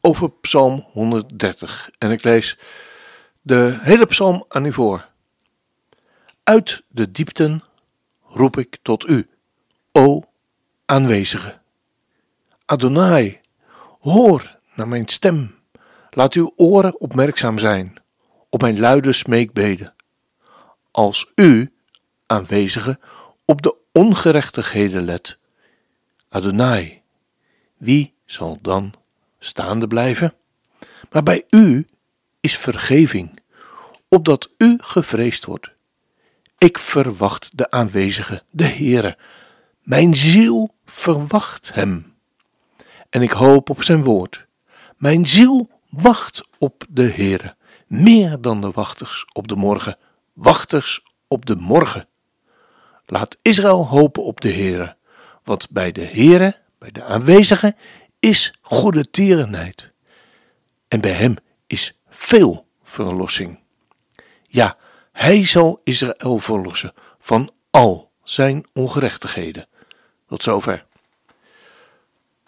over Psalm 130. En ik lees de hele psalm aan u voor. Uit de diepten roep ik tot u, o aanwezige. Adonai, hoor naar mijn stem. Laat uw oren opmerkzaam zijn op mijn luide smeekbeden. Als u, aanwezige, op de ongerechtigheden let. Adonai, wie zal dan staande blijven? Maar bij u is vergeving, opdat u gevreesd wordt. Ik verwacht de aanwezige, de Heere. Mijn ziel verwacht hem. En ik hoop op zijn woord. Mijn ziel wacht op de Heere, meer dan de wachters op de morgen, wachters op de morgen. Laat Israël hopen op de Heere, want bij de Heere, bij de aanwezige, is goede tierenheid. En bij hem is veel verlossing. Ja, hij zal Israël verlossen van al zijn ongerechtigheden. Tot zover.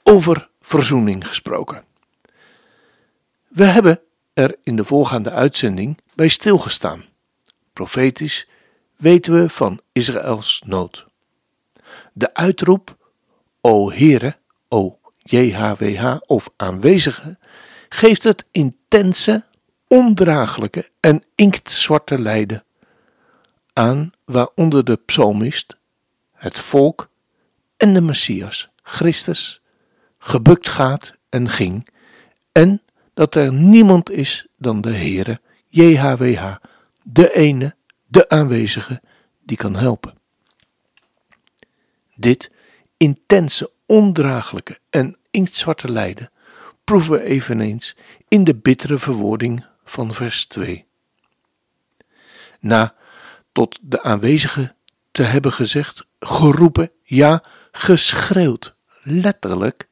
Over verzoening gesproken. We hebben er in de voorgaande uitzending bij stilgestaan. Profetisch weten we van Israëls nood. De uitroep, O Heere, O JHWH of aanwezige, geeft het intense, ondraaglijke en inktzwarte lijden aan waaronder de psalmist, het volk en de Messias, Christus, gebukt gaat en ging, en dat er niemand is dan de Heere, JHWH, de ene, de aanwezige, die kan helpen. Dit intense, ondraaglijke en inktzwarte lijden proeven we eveneens in de bittere verwoording van vers 2. Na tot de aanwezige te hebben gezegd, geroepen, ja, geschreeuwd, letterlijk,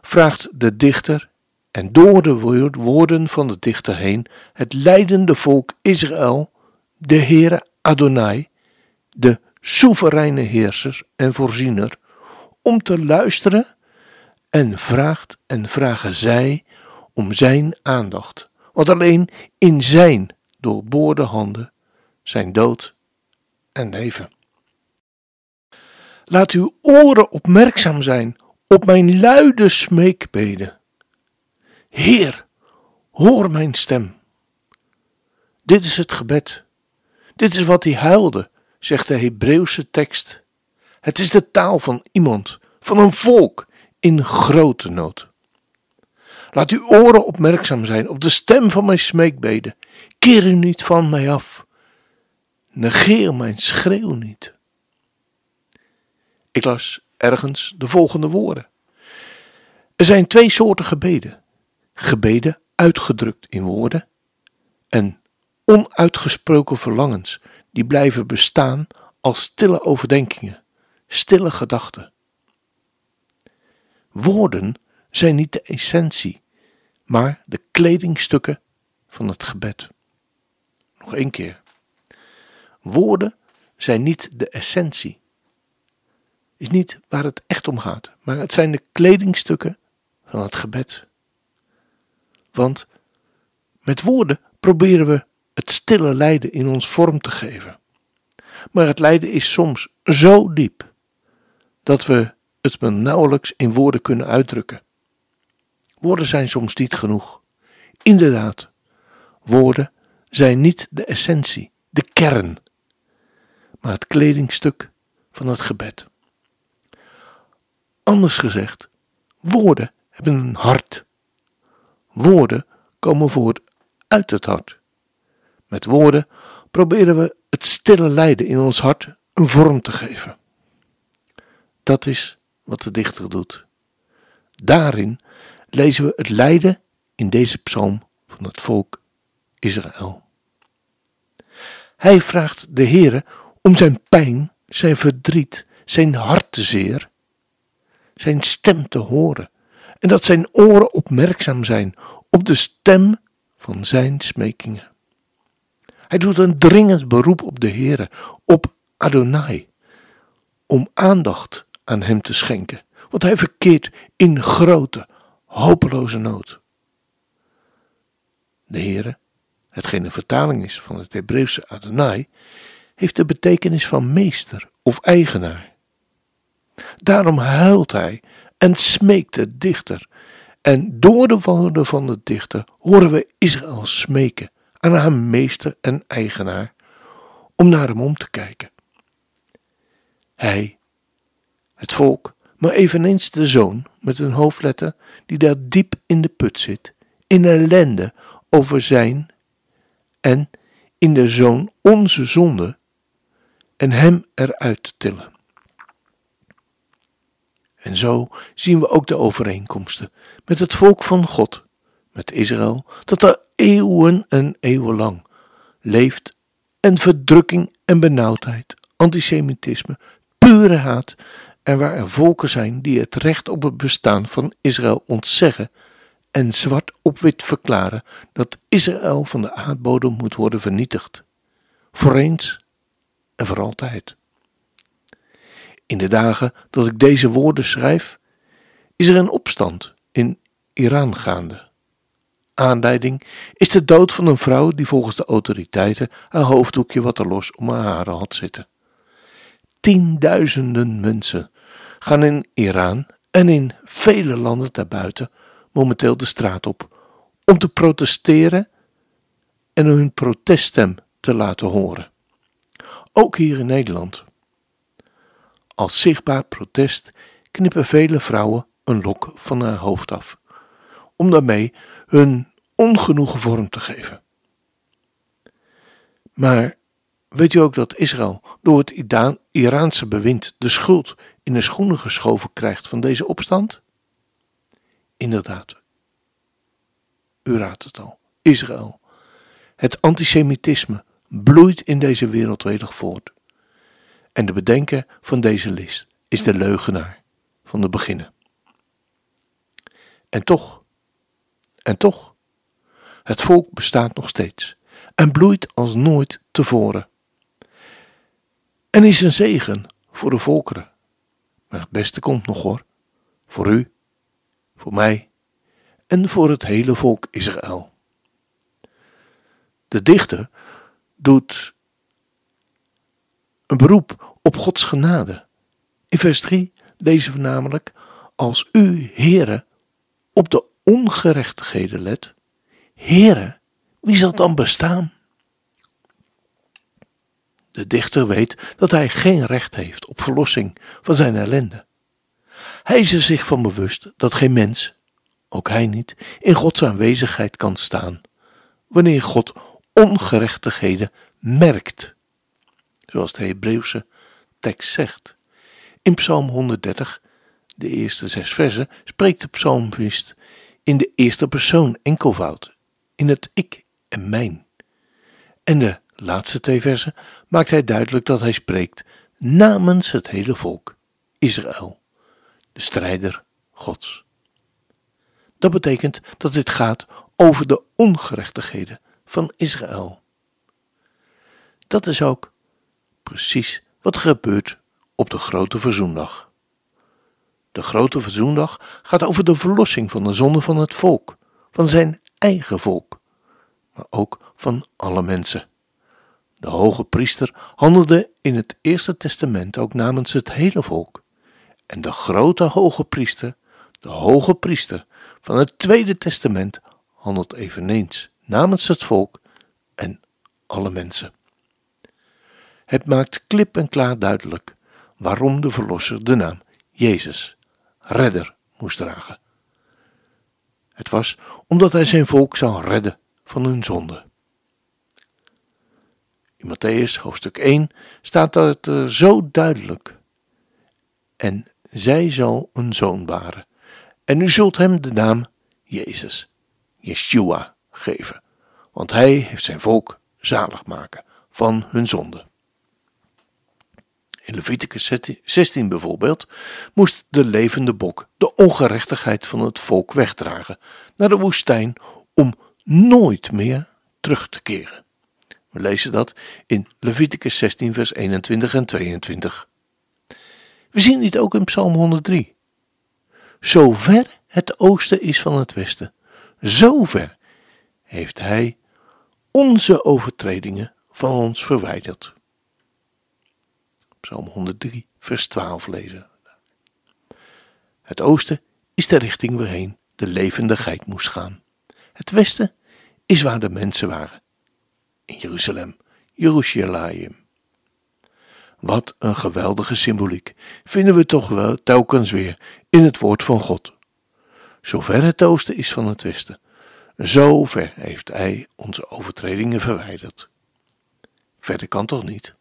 vraagt de dichter, en door de woorden van de dichter heen, het leidende volk Israël, de Heere Adonai, de soevereine heerser en voorziener, om te luisteren en vraagt en vragen zij om zijn aandacht, want alleen in zijn doorboorde handen zijn dood en leven. Laat uw oren opmerkzaam zijn op mijn luide smeekbeden. Heer, hoor mijn stem. Dit is het gebed. Dit is wat hij huilde, zegt de Hebreeuwse tekst. Het is de taal van iemand, van een volk in grote nood. Laat uw oren opmerkzaam zijn op de stem van mijn smeekbeden. Keer u niet van mij af. Negeer mijn schreeuw niet. Ik las ergens de volgende woorden. Er zijn twee soorten gebeden: gebeden uitgedrukt in woorden en onuitgesproken verlangens die blijven bestaan als stille overdenkingen, stille gedachten. Woorden zijn niet de essentie, maar de kledingstukken van het gebed. Nog één keer. Woorden zijn niet de essentie. Is niet waar het echt om gaat, maar het zijn de kledingstukken van het gebed. Want met woorden proberen we het stille lijden in ons vorm te geven. Maar het lijden is soms zo diep dat we het me nauwelijks in woorden kunnen uitdrukken. Woorden zijn soms niet genoeg. Inderdaad, woorden zijn niet de essentie, de kern, maar het kledingstuk van het gebed. Anders gezegd, woorden hebben een hart. Woorden komen voort uit het hart. Met woorden proberen we het stille lijden in ons hart een vorm te geven. Dat is wat de dichter doet. Daarin lezen we het lijden in deze psalm van het volk Israël. Hij vraagt de Heere om zijn pijn, zijn verdriet, zijn hartzeer, zijn stem te horen en dat zijn oren opmerkzaam zijn op de stem van zijn smekingen. Hij doet een dringend beroep op de Heere, op Adonai, om aandacht aan hem te schenken, want hij verkeert in grote, hopeloze nood. De Heere, hetgeen een vertaling is van het Hebreeuwse Adonai, heeft de betekenis van meester of eigenaar. Daarom huilt hij en smeekt de dichter. En door de woorden van de dichter horen we Israël smeken aan haar meester en eigenaar om naar hem om te kijken. Hij, het volk, maar eveneens de zoon met een hoofdletter die daar diep in de put zit, in ellende over zijn en in de zoon onze zonde en hem eruit tillen. En zo zien we ook de overeenkomsten met het volk van God, met Israël, dat er eeuwen en eeuwenlang leeft en verdrukking en benauwdheid, antisemitisme, pure haat en waar er volken zijn die het recht op het bestaan van Israël ontzeggen en zwart op wit verklaren dat Israël van de aardbodem moet worden vernietigd. Voor eens en voor altijd. In de dagen dat ik deze woorden schrijf, is er een opstand in Iran gaande. Aanleiding is de dood van een vrouw die volgens de autoriteiten haar hoofddoekje wat te los om haar haren had zitten. Tienduizenden mensen gaan in Iran en in vele landen daarbuiten momenteel de straat op om te protesteren en hun proteststem te laten horen. Ook hier in Nederland. Als zichtbaar protest knippen vele vrouwen een lok van haar hoofd af, om daarmee hun ongenoegen vorm te geven. Maar weet u ook dat Israël door het Iraanse bewind de schuld in de schoenen geschoven krijgt van deze opstand? Inderdaad. U raadt het al. Israël. Het antisemitisme bloeit in deze wereld voort. En de bedenker van deze list is de leugenaar van de beginnen. En toch, en toch, het volk bestaat nog steeds en bloeit als nooit tevoren. En is een zegen voor de volkeren. Maar het beste komt nog hoor, voor u, voor mij en voor het hele volk Israël. De dichter doet een beroep op Gods genade. In vers 3 lezen we namelijk: Als u, Heere, op de ongerechtigheden let, Heere, wie zal dan bestaan? De dichter weet dat hij geen recht heeft op verlossing van zijn ellende. Hij is er zich van bewust dat geen mens, ook hij niet, in Gods aanwezigheid kan staan, wanneer God ongerechtigheden merkt, zoals de Hebreeuwse tekst zegt. In Psalm 130, de eerste zes versen, spreekt de psalmist in de eerste persoon enkelvoud, in het ik en mijn. En de laatste twee versen maakt hij duidelijk dat hij spreekt namens het hele volk, Israël, de strijder Gods. Dat betekent dat dit gaat over de ongerechtigheden van Israël. Dat is ook precies wat gebeurt op de grote verzoendag. De grote verzoendag gaat over de verlossing van de zonde van het volk, van zijn eigen volk, maar ook van alle mensen. De hoge priester handelde in het Eerste Testament ook namens het hele volk. En de grote hoge priester, de hoge priester van het Tweede Testament, handelt eveneens namens het volk en alle mensen. Het maakt klip en klaar duidelijk waarom de Verlosser de naam Jezus, Redder, moest dragen. Het was omdat hij zijn volk zou redden van hun zonde. In Matthäus hoofdstuk 1 staat dat uh, zo duidelijk. En zij zal een zoon baren. En u zult hem de naam Jezus, Yeshua, geven, want hij heeft zijn volk zalig maken van hun zonde. In Leviticus 16 bijvoorbeeld moest de levende bok de ongerechtigheid van het volk wegdragen naar de woestijn om nooit meer terug te keren. We lezen dat in Leviticus 16, vers 21 en 22. We zien dit ook in Psalm 103. Zover het oosten is van het westen, zover heeft Hij onze overtredingen van ons verwijderd. Psalm 103, vers 12 lezen. Het oosten is de richting waarheen de levendigheid moest gaan. Het westen is waar de mensen waren. In Jeruzalem, Jeruzalem. Wat een geweldige symboliek vinden we toch wel telkens weer in het woord van God. Zover het oosten is van het westen, zo ver heeft Hij onze overtredingen verwijderd. Verder kan toch niet?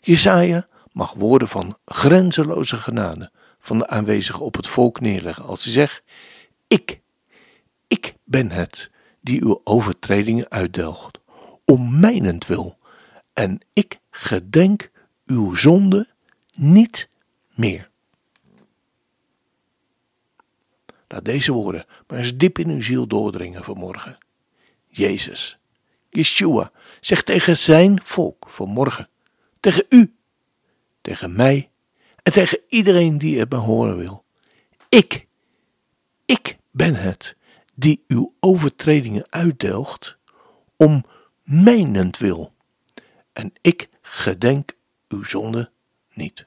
Jesaja mag woorden van grenzeloze genade van de aanwezigen op het volk neerleggen als hij zegt: Ik, ik ben het die uw overtredingen uitdelgt, om mijnentwil, en ik gedenk uw zonde niet meer. Laat deze woorden maar eens diep in uw ziel doordringen vanmorgen. Jezus, Yeshua, zegt tegen zijn volk vanmorgen, tegen u, tegen mij en tegen iedereen die het me horen wil. Ik, ik ben het die uw overtredingen uitdelgt om mijnentwil. En ik gedenk uw zonde niet.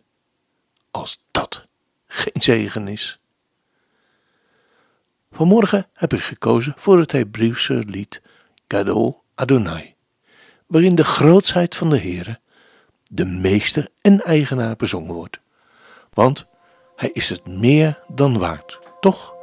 Als dat geen zegen is. Vanmorgen heb ik gekozen voor het Hebreeuwse lied Gadol Adonai, waarin de grootsheid van de Heere, de meester en eigenaar bezongen wordt. Want hij is het meer dan waard, toch?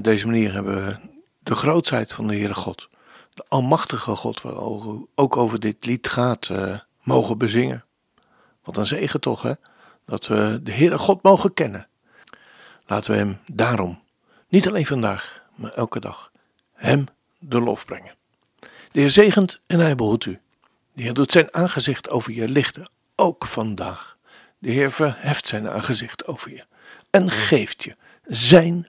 Deze manier hebben we de grootheid van de Heere God, de Almachtige God, waar ook over dit lied gaat, uh, mogen bezingen. Wat een zegen toch, hè? Dat we de Heere God mogen kennen. Laten we Hem daarom, niet alleen vandaag, maar elke dag, Hem de lof brengen. De Heer zegent en Hij behoedt u. De Heer doet zijn aangezicht over je lichten, ook vandaag. De Heer verheft zijn aangezicht over je en geeft je zijn